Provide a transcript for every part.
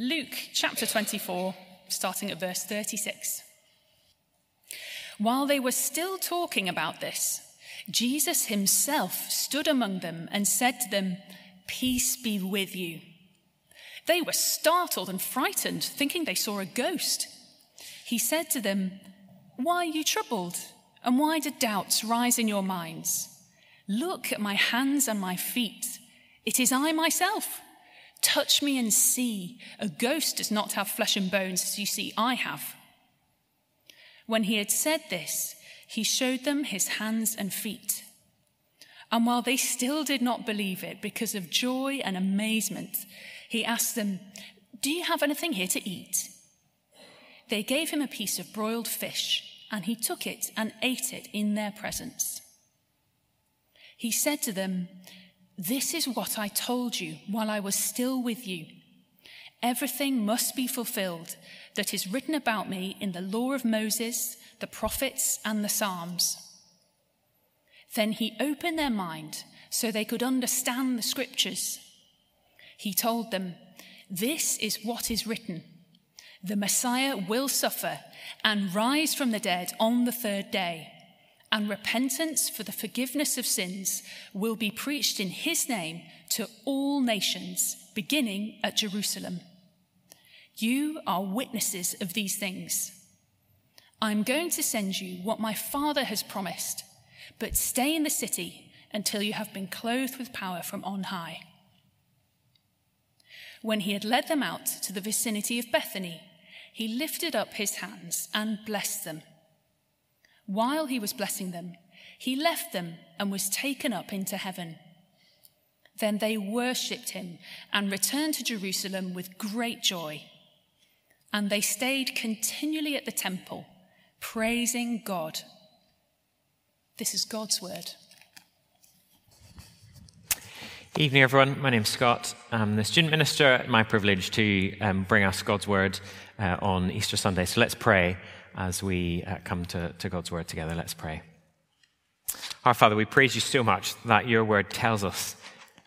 Luke chapter 24, starting at verse 36. While they were still talking about this, Jesus himself stood among them and said to them, Peace be with you. They were startled and frightened, thinking they saw a ghost. He said to them, Why are you troubled? And why do doubts rise in your minds? Look at my hands and my feet. It is I myself. Touch me and see. A ghost does not have flesh and bones as you see I have. When he had said this, he showed them his hands and feet. And while they still did not believe it because of joy and amazement, he asked them, Do you have anything here to eat? They gave him a piece of broiled fish, and he took it and ate it in their presence. He said to them, this is what I told you while I was still with you. Everything must be fulfilled that is written about me in the law of Moses, the prophets, and the Psalms. Then he opened their mind so they could understand the scriptures. He told them, This is what is written the Messiah will suffer and rise from the dead on the third day and repentance for the forgiveness of sins will be preached in his name to all nations, beginning at Jerusalem. You are witnesses of these things. I'm going to send you what my Father has promised, but stay in the city until you have been clothed with power from on high. When he had led them out to the vicinity of Bethany, he lifted up his hands and blessed them. While he was blessing them, he left them and was taken up into heaven. Then they worshipped him and returned to Jerusalem with great joy. And they stayed continually at the temple, praising God. This is God's word. Evening, everyone. My name's Scott. I'm the student minister. My privilege to um, bring us God's word uh, on Easter Sunday. So let's pray as we uh, come to, to God's word together. Let's pray. Our Father, we praise you so much that your word tells us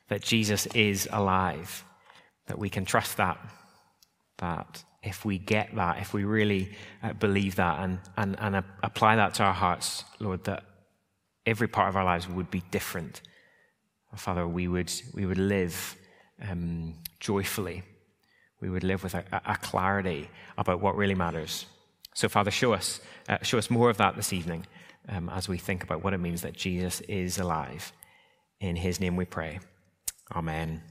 that Jesus is alive, that we can trust that, that if we get that, if we really uh, believe that and, and, and uh, apply that to our hearts, Lord, that every part of our lives would be different. Our Father, we would, we would live um, joyfully. We would live with a, a clarity about what really matters. So, Father, show us, uh, show us more of that this evening um, as we think about what it means that Jesus is alive. In his name we pray. Amen.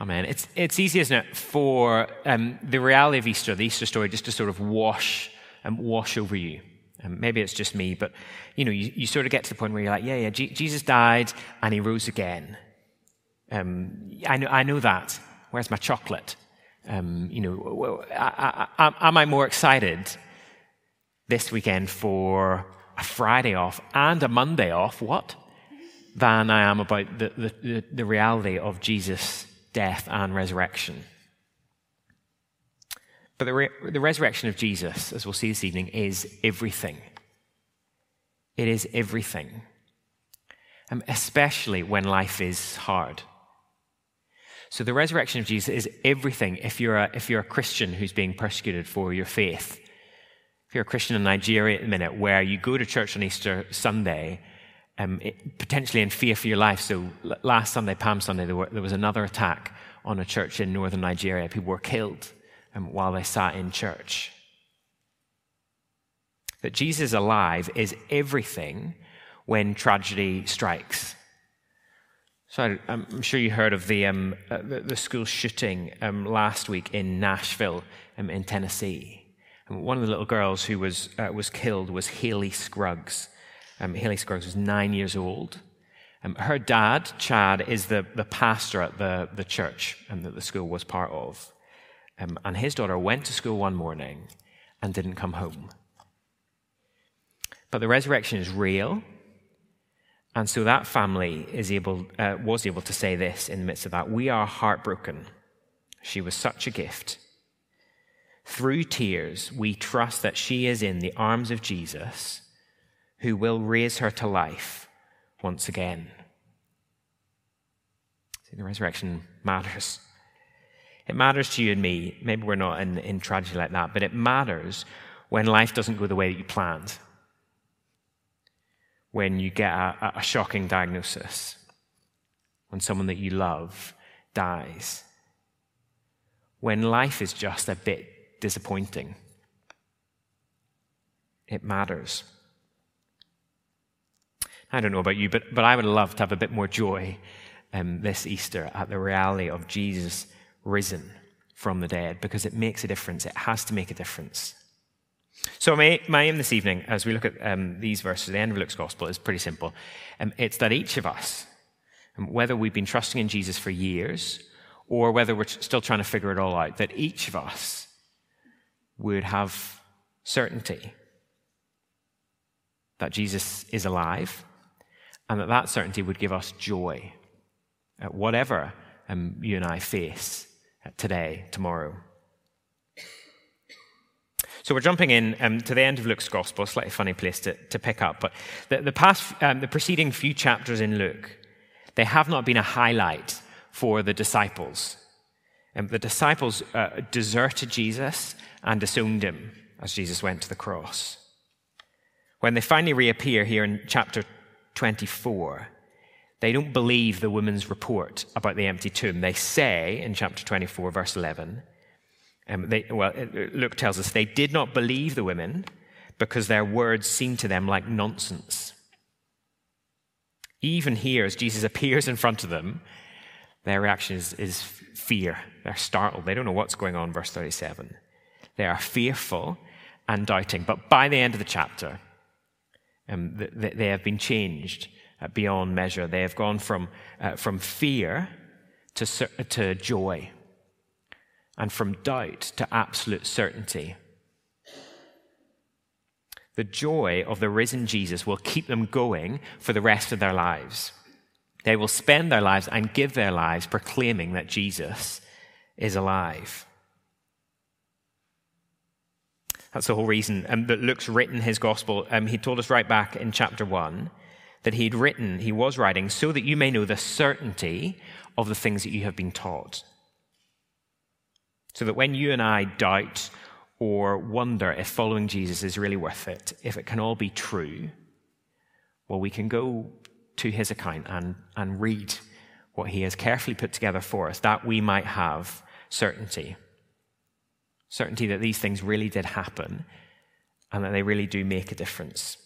Amen. It's, it's easy, isn't it, for um, the reality of Easter, the Easter story, just to sort of wash and um, wash over you. Um, maybe it's just me, but you know, you, you, sort of get to the point where you're like, yeah, yeah, G- Jesus died and he rose again. Um, I know, I know that. Where's my chocolate? Um, you know, I, I, am I more excited this weekend for a Friday off and a Monday off, what? Than I am about the, the, the reality of Jesus' death and resurrection. But the, re- the resurrection of Jesus, as we'll see this evening, is everything. It is everything. Um, especially when life is hard. So the resurrection of Jesus is everything if you're a, if you're a Christian who's being persecuted for your faith. If you're a Christian in Nigeria at the minute where you go to church on Easter Sunday, um, it, potentially in fear for your life. So last Sunday, Palm Sunday, there, were, there, was another attack on a church in northern Nigeria. People were killed um, while they sat in church. That Jesus alive is everything when tragedy strikes. So I'm sure you heard of the, um, uh, the, school shooting um, last week in Nashville um, in Tennessee. And one of the little girls who was, uh, was killed was Hallie Scruggs. Um, Hallie Scruggs was nine years old. Um, her dad, Chad, is the, the pastor at the, the church um, that the school was part of. and his daughter went to school one morning and didn't come home. But the resurrection is real. And so that family is able, uh, was able to say this in the midst of that We are heartbroken. She was such a gift. Through tears, we trust that she is in the arms of Jesus, who will raise her to life once again. See, the resurrection matters. It matters to you and me. Maybe we're not in, in tragedy like that, but it matters when life doesn't go the way that you planned. When you get a, a shocking diagnosis. When someone that you love dies. When life is just a bit disappointing. It matters. I don't know about you, but, but I would love to have a bit more joy um, this Easter at the reality of Jesus risen from the dead because it makes a difference. It has to make a difference. So, my, my aim this evening, as we look at um, these verses, the end of Luke's gospel, is pretty simple. Um, it's that each of us, um, whether we've been trusting in Jesus for years or whether we're still trying to figure it all out, that each of us would have certainty that Jesus is alive and that that certainty would give us joy at whatever um, you and I face today, tomorrow. So we're jumping in um, to the end of Luke's gospel, slightly funny place to, to pick up. But the, the past, um, the preceding few chapters in Luke, they have not been a highlight for the disciples. Um, the disciples uh, deserted Jesus and disowned him as Jesus went to the cross. When they finally reappear here in chapter 24, they don't believe the woman's report about the empty tomb. They say in chapter 24, verse 11, um, they, well, Luke tells us they did not believe the women because their words seemed to them like nonsense. Even here, as Jesus appears in front of them, their reaction is, is fear. They're startled. They don't know what's going on, verse 37. They are fearful and doubting. But by the end of the chapter, um, they have been changed uh, beyond measure. They have gone from, uh, from fear to, to joy and from doubt to absolute certainty. The joy of the risen Jesus will keep them going for the rest of their lives. They will spend their lives and give their lives proclaiming that Jesus is alive. That's the whole reason um, that Luke's written his gospel. Um, he told us right back in chapter 1 that he'd written, he was writing, so that you may know the certainty of the things that you have been taught. So that when you and I doubt or wonder if following Jesus is really worth it, if it can all be true, well, we can go to his account and, and read what he has carefully put together for us, that we might have certainty. Certainty that these things really did happen and that they really do make a difference.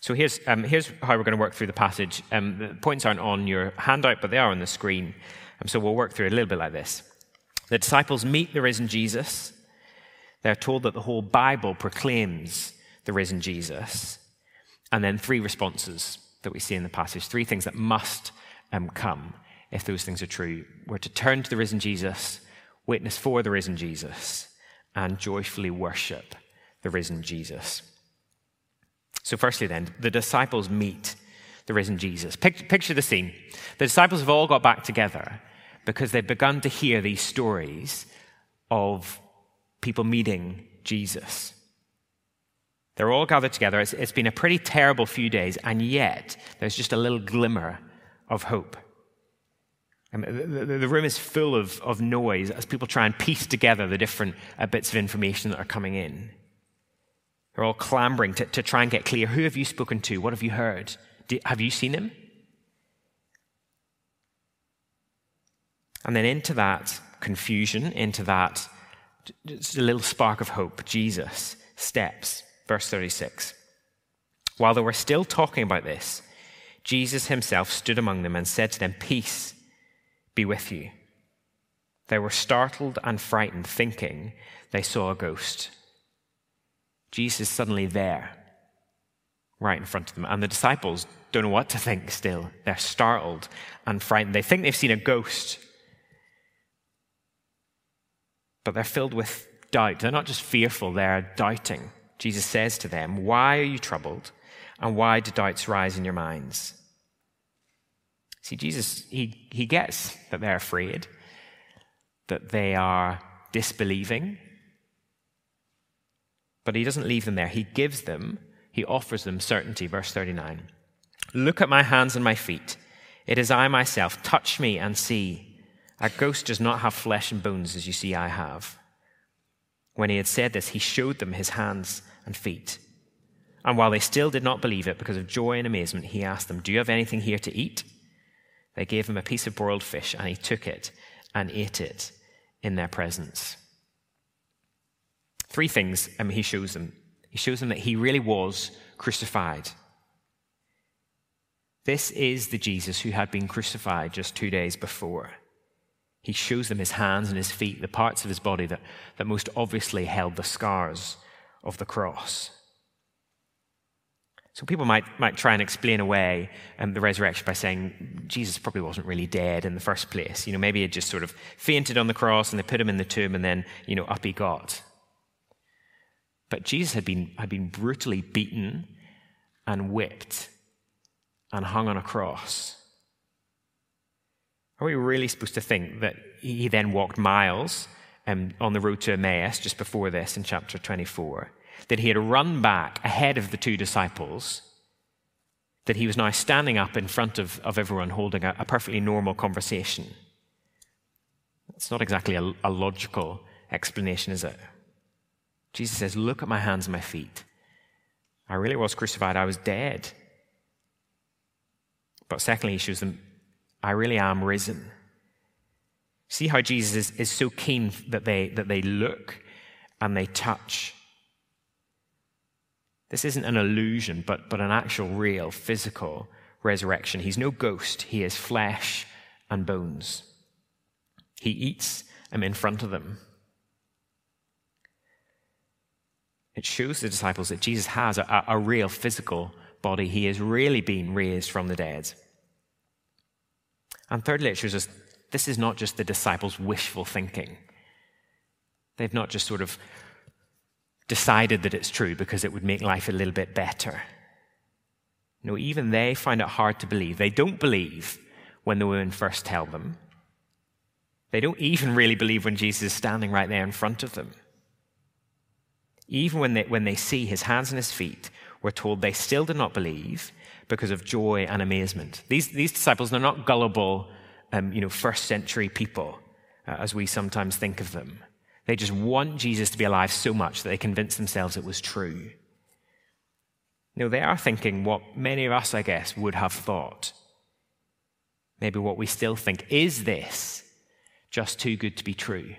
So here's, um, here's how we're going to work through the passage. Um, the points aren't on your handout, but they are on the screen. Um, so we'll work through it a little bit like this. The disciples meet the risen Jesus. They're told that the whole Bible proclaims the risen Jesus. And then three responses that we see in the passage, three things that must um, come if those things are true. We're to turn to the risen Jesus, witness for the risen Jesus, and joyfully worship the risen Jesus. So, firstly, then, the disciples meet the risen Jesus. Picture the scene. The disciples have all got back together because they've begun to hear these stories of people meeting Jesus. They're all gathered together. It's, it's been a pretty terrible few days, and yet there's just a little glimmer of hope. The, the, the room is full of, of noise as people try and piece together the different uh, bits of information that are coming in. They're all clambering to, to try and get clear. Who have you spoken to? What have you heard? Do, have you seen him? And then into that confusion, into that just a little spark of hope, Jesus steps. Verse 36. While they were still talking about this, Jesus himself stood among them and said to them, Peace be with you. They were startled and frightened, thinking they saw a ghost. Jesus suddenly there, right in front of them. And the disciples don't know what to think still. They're startled and frightened. They think they've seen a ghost, but they're filled with doubt. They're not just fearful, they're doubting. Jesus says to them, Why are you troubled? And why do doubts rise in your minds? See, Jesus, he, he gets that they're afraid, that they are disbelieving, but he doesn't leave them there. He gives them, he offers them certainty. Verse 39 Look at my hands and my feet. It is I myself. Touch me and see. A ghost does not have flesh and bones as you see I have. When he had said this, he showed them his hands and feet. And while they still did not believe it because of joy and amazement, he asked them, Do you have anything here to eat? They gave him a piece of broiled fish, and he took it and ate it in their presence. Three things um, he shows them. He shows them that he really was crucified. This is the Jesus who had been crucified just two days before. He shows them his hands and his feet, the parts of his body that, that most obviously held the scars of the cross. So people might, might try and explain away um, the resurrection by saying Jesus probably wasn't really dead in the first place. You know, maybe he just sort of fainted on the cross and they put him in the tomb and then, you know, up he got. But Jesus had been, had been brutally beaten and whipped and hung on a cross. Are we really supposed to think that he then walked miles um, on the road to Emmaus just before this in chapter 24? That he had run back ahead of the two disciples? That he was now standing up in front of, of everyone holding a, a perfectly normal conversation? It's not exactly a, a logical explanation, is it? Jesus says, Look at my hands and my feet. I really was crucified. I was dead. But secondly, he shows them I really am risen. See how Jesus is, so keen that they, that they look and they touch. This isn't an illusion, but, but an actual, real, physical resurrection. He's no ghost, he is flesh and bones. He eats them in front of them. It shows the disciples that Jesus has a, a real physical body. He has really been raised from the dead. And thirdly, it shows us this is not just the disciples' wishful thinking. They've not just sort of decided that it's true because it would make life a little bit better. No, even they find it hard to believe. They don't believe when the women first tell them. They don't even really believe when Jesus is standing right there in front of them. Even when they, when they see his hands and his feet, we're told they still do not believe because of joy and amazement. These, these disciples, they're not gullible, um, you know, first century people, uh, as we sometimes think of them. They just want Jesus to be alive so much that they convince themselves it was true. No, they are thinking what many of us, I guess, would have thought. Maybe what we still think is this just too good to be true?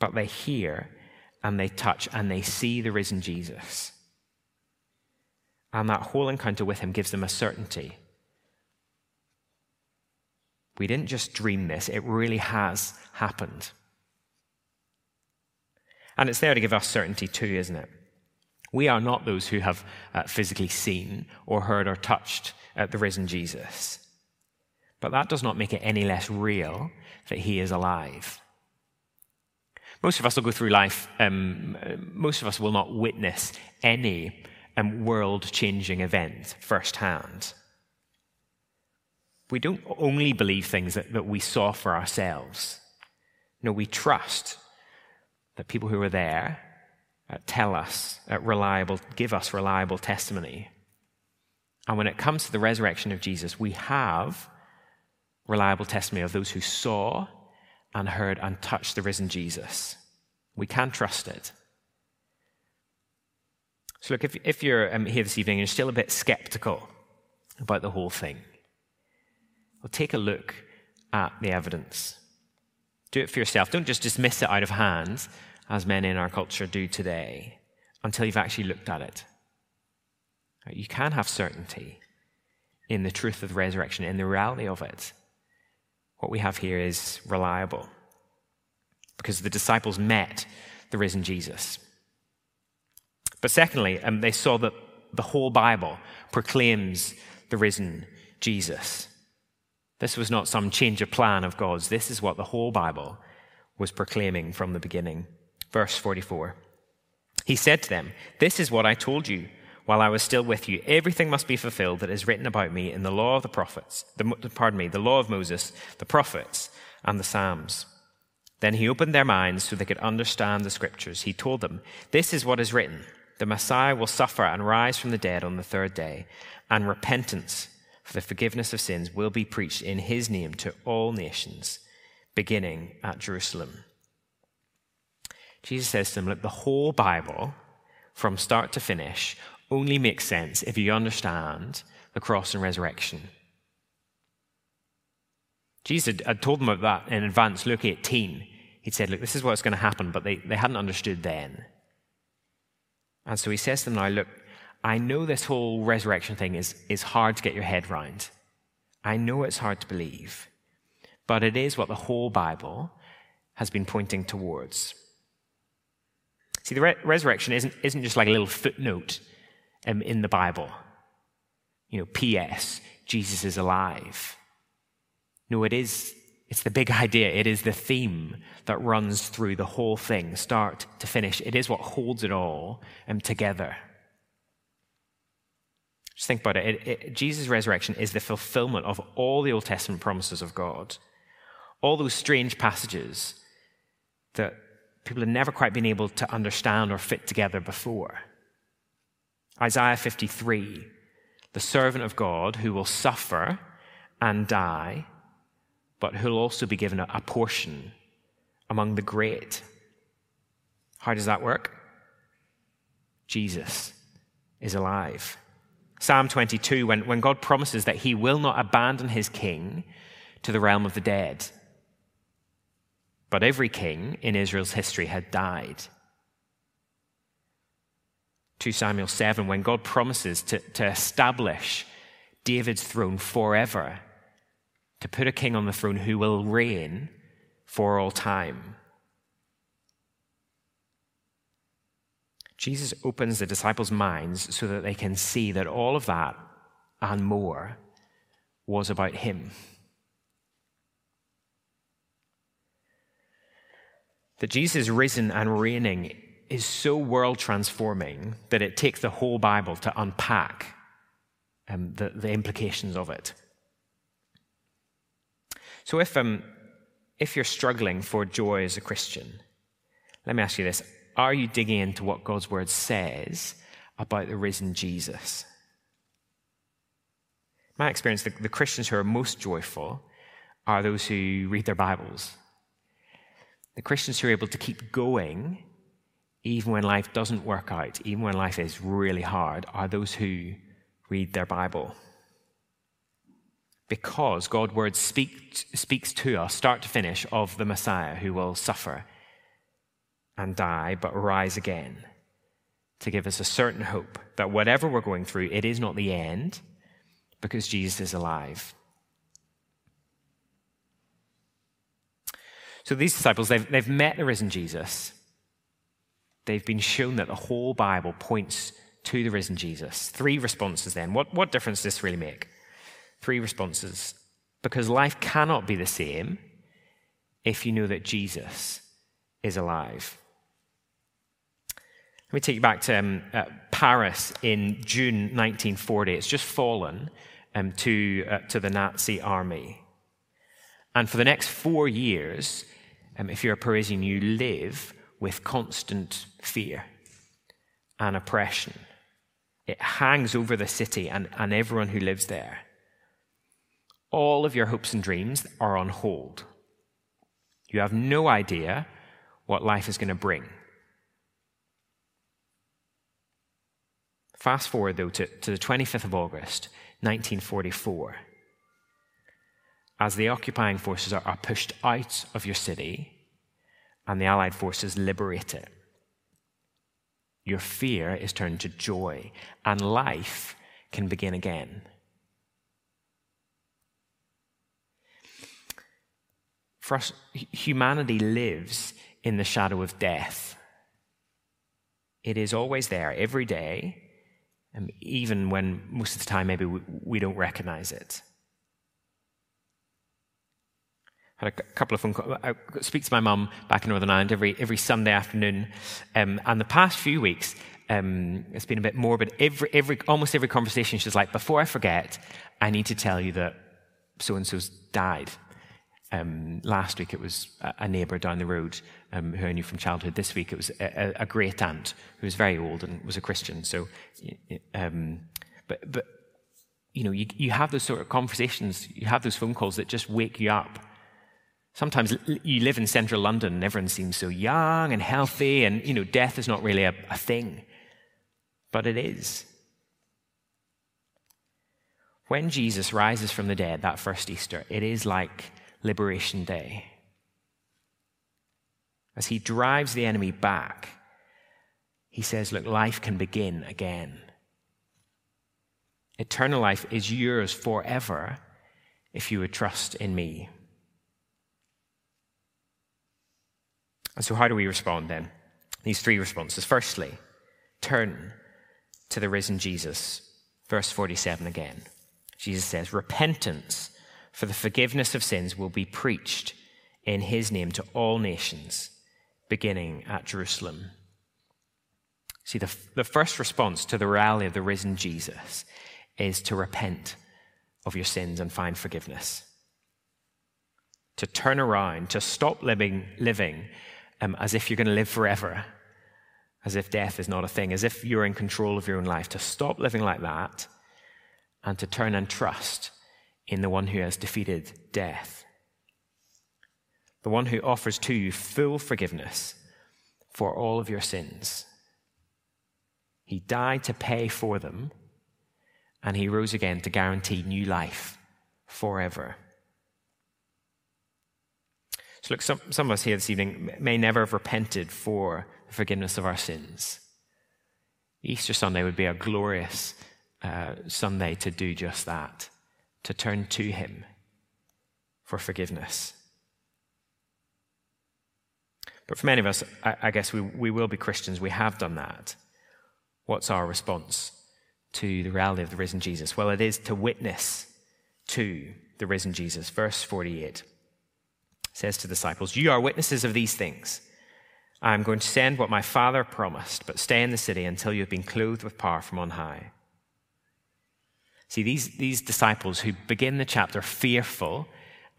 But they hear and they touch and they see the risen Jesus. And that whole encounter with him gives them a certainty. We didn't just dream this, it really has happened. And it's there to give us certainty too, isn't it? We are not those who have uh, physically seen or heard or touched uh, the risen Jesus. But that does not make it any less real that he is alive. Most of us will go through life, um, most of us will not witness any um, world changing event firsthand. We don't only believe things that, that we saw for ourselves. No, we trust that people who are there uh, tell us uh, reliable, give us reliable testimony. And when it comes to the resurrection of Jesus, we have reliable testimony of those who saw and heard and touched the risen Jesus. We can trust it. So, look, if, if you're um, here this evening and you're still a bit skeptical about the whole thing, well, take a look at the evidence. Do it for yourself. Don't just dismiss it out of hand, as men in our culture do today, until you've actually looked at it. You can have certainty in the truth of the resurrection, in the reality of it. What we have here is reliable because the disciples met the risen Jesus. But secondly, um, they saw that the whole Bible proclaims the risen Jesus. This was not some change of plan of God's. This is what the whole Bible was proclaiming from the beginning. Verse 44. He said to them, This is what I told you while I was still with you. Everything must be fulfilled that is written about me in the law of the prophets, the, pardon me, the law of Moses, the prophets, and the Psalms. Then he opened their minds so they could understand the scriptures. He told them, This is what is written the Messiah will suffer and rise from the dead on the third day, and repentance for the forgiveness of sins will be preached in his name to all nations, beginning at Jerusalem. Jesus says to them, Look, the whole Bible, from start to finish, only makes sense if you understand the cross and resurrection. Jesus had told them about that in advance, Luke 18. He'd said, Look, this is what's going to happen, but they, they hadn't understood then. And so he says to them now, Look, I know this whole resurrection thing is, is hard to get your head round. I know it's hard to believe, but it is what the whole Bible has been pointing towards. See, the re- resurrection isn't, isn't just like a little footnote um, in the Bible. You know, P.S., Jesus is alive. No, it is, it's the big idea. It is the theme that runs through the whole thing, start to finish. It is what holds it all um, together. Just think about it. It, it. Jesus' resurrection is the fulfillment of all the Old Testament promises of God. All those strange passages that people had never quite been able to understand or fit together before. Isaiah 53, the servant of God who will suffer and die, but who'll also be given a, portion among the great. How does that work? Jesus is alive. Psalm 22, when, when God promises that he will not abandon his king to the realm of the dead. But every king in Israel's history had died. 2 Samuel 7, when God promises to, to establish David's throne forever, to put a king on the throne who will reign for all time. Jesus opens the disciples' minds so that they can see that all of that and more was about him. That Jesus risen and reigning is so world transforming that it takes the whole Bible to unpack um, the, the, implications of it. So, if, um, if you're struggling for joy as a Christian, let me ask you this are you digging into what God's word says about the risen Jesus? My experience, the, the Christians who are most joyful are those who read their Bibles. The Christians who are able to keep going even when life doesn't work out, even when life is really hard, are those who read their Bible. Because God's word speak, speaks to us, start to finish, of the Messiah who will suffer and die, but rise again to give us a certain hope that whatever we're going through, it is not the end because Jesus is alive. So these disciples, they've, they've met the risen Jesus. They've been shown that the whole Bible points to the risen Jesus. Three responses then. What, what difference does this really make? Three responses. Because life cannot be the same if you know that Jesus is alive. Let me take you back to um, uh, Paris in June 1940. It's just fallen um, to, uh, to the Nazi army. And for the next four years, um, if you're a Parisian, you live with constant fear and oppression. It hangs over the city and, and everyone who lives there. All of your hopes and dreams are on hold. You have no idea what life is going to bring. Fast forward, though, to, to the 25th of August, 1944. As the occupying forces are, are pushed out of your city and the Allied forces liberate it, your fear is turned to joy, and life can begin again. Humanity lives in the shadow of death. It is always there every day um, even when most of the time maybe we, we don't recognize it. I had a couple of phone calls. I speak to my mum back in Northern Ireland every, every Sunday afternoon. Um, and the past few weeks, um, it's been a bit more, but every, every, almost every conversation, she's like, before I forget, I need to tell you that so and so's died. Um, last week it was a neighbour down the road um, who I knew from childhood. This week it was a, a, great aunt who was very old and was a Christian. So, um, but, but you know, you, you have those sort of conversations, you have those phone calls that just wake you up. Sometimes you live in central London and everyone seems so young and healthy, and, you know, death is not really a, a thing. But it is. When Jesus rises from the dead that first Easter, it is like Liberation Day. As he drives the enemy back, he says, Look, life can begin again. Eternal life is yours forever if you would trust in me. And so, how do we respond then? These three responses. Firstly, turn to the risen Jesus. Verse 47 again. Jesus says, Repentance for the forgiveness of sins will be preached in his name to all nations, beginning at Jerusalem. See, the, the first response to the reality of the risen Jesus is to repent of your sins and find forgiveness. To turn around, to stop living, living um, as if you're going to live forever, as if death is not a thing, as if you're in control of your own life. To stop living like that and to turn and trust in the one who has defeated death. The one who offers to you full forgiveness for all of your sins. He died to pay for them and he rose again to guarantee new life forever. So, look, some, some of us here this evening may never have repented for the forgiveness of our sins. Easter Sunday would be a glorious uh, Sunday to do just that, to turn to Him for forgiveness. But for many of us, I, I guess we, we will be Christians. We have done that. What's our response? to the reality of the risen Jesus? Well, it is to witness to the risen Jesus. Verse 48 says to the disciples, You are witnesses of these things. I am going to send what my Father promised, but stay in the city until you have been clothed with power from on high. See, these, these disciples who begin the chapter fearful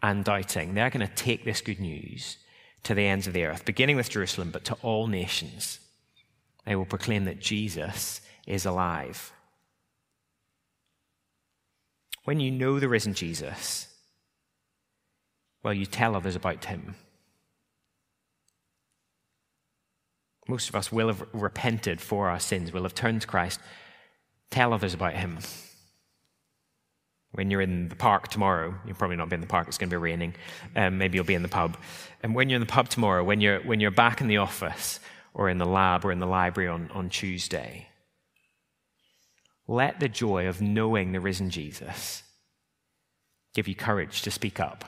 and doubting, they're going to take this good news to the ends of the earth, beginning with Jerusalem, but to all nations. They will proclaim that Jesus is alive. When you know the risen Jesus, well, you tell others about him. Most of us will have repented for our sins, will have turned to Christ. Tell others about him. When you're in the park tomorrow, you'll probably not be in the park, it's going to be raining. Um, maybe you'll be in the pub. And when you're in the pub tomorrow, when you're, when you're back in the office or in the lab or in the library on, on Tuesday, let the joy of knowing the risen Jesus give you courage to speak up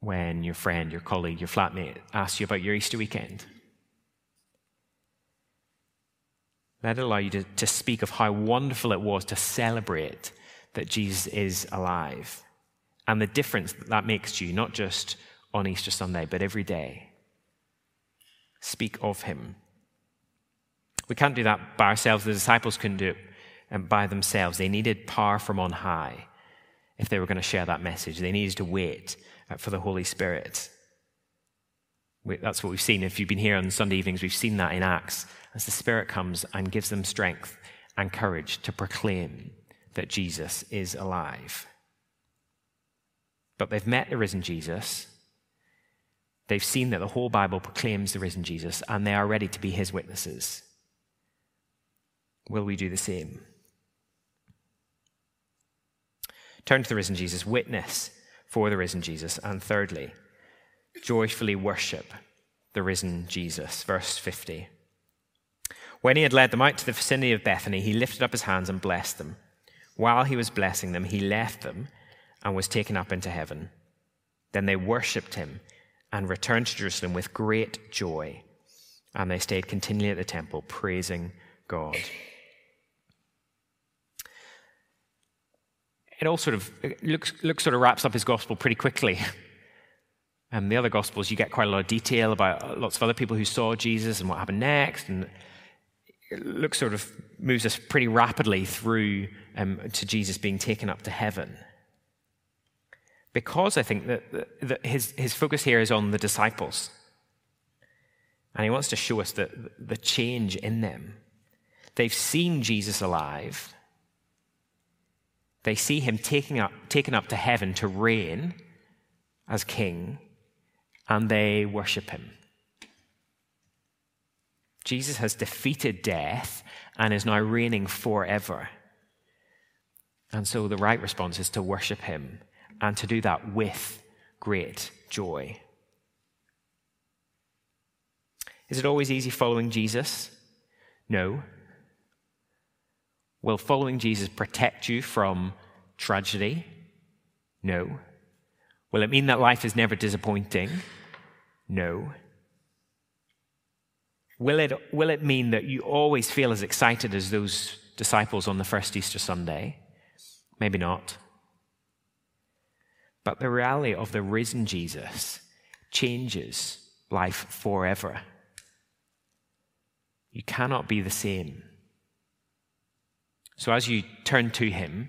when your friend, your colleague, your flatmate asks you about your Easter weekend. Let it allow you to, to speak of how wonderful it was to celebrate that Jesus is alive and the difference that that makes to you, not just on Easter Sunday, but every day. Speak of him. We can't do that by ourselves. The disciples couldn't do it and by themselves. They needed power from on high if they were going to share that message. They needed to wait uh, for the Holy Spirit. That's what we've seen. If you've been here on Sunday evenings, we've seen that in Acts as the Spirit comes and gives them strength and courage to proclaim that Jesus is alive. But they've met the risen Jesus. They've seen that the whole Bible proclaims the risen Jesus, and they are ready to be his witnesses. Will we do the same? Turn to the risen Jesus, witness for the risen Jesus. And thirdly, joyfully worship the risen Jesus. Verse 50. When he had led them out to the vicinity of Bethany, he lifted up his hands and blessed them. While he was blessing them, he left them and was taken up into heaven. Then they worshipped him and returned to Jerusalem with great joy. And they stayed continually at the temple, praising God. it all sort of looks, looks sort of wraps up his gospel pretty quickly. And the other gospels, you get quite a lot of detail about lots of other people who saw Jesus and what happened next. And Luke sort of moves us pretty rapidly through um, to Jesus being taken up to heaven. Because I think that, that his, his focus here is on the disciples. And he wants to show us the, the change in them. They've seen Jesus alive, They see him taking up, taken up to heaven to reign as king, and they worship him. Jesus has defeated death and is now reigning forever. And so the right response is to worship him and to do that with great joy. Is it always easy following Jesus? No. Will following Jesus protect you from tragedy? No. Will it mean that life is never disappointing? No. Will it, will it mean that you always feel as excited as those disciples on the first Easter Sunday? Maybe not. But the reality of the risen Jesus changes life forever. You cannot be the same. So, as you turn to Him,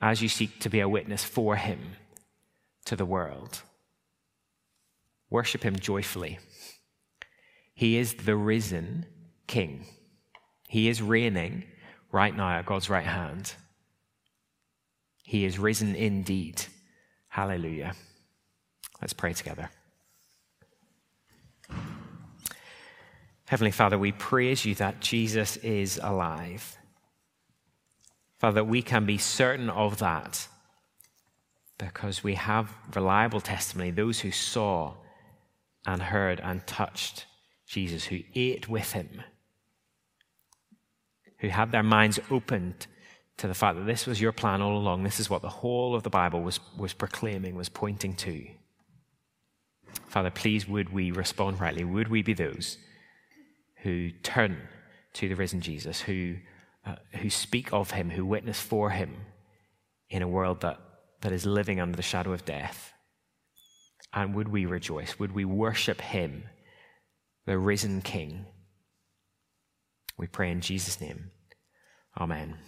as you seek to be a witness for Him to the world, worship Him joyfully. He is the risen King. He is reigning right now at God's right hand. He is risen indeed. Hallelujah. Let's pray together. Heavenly Father, we praise you that Jesus is alive. Father, we can be certain of that because we have reliable testimony, those who saw and heard and touched Jesus, who ate with him, who had their minds opened to the fact that this was your plan all along. This is what the whole of the Bible was, was proclaiming, was pointing to. Father, please would we respond rightly? Would we be those who turn to the risen Jesus, who, uh, who speak of him, who witness for him in a world that, that is living under the shadow of death? And would we rejoice? Would we worship him? The risen King. We pray in Jesus' name. Amen.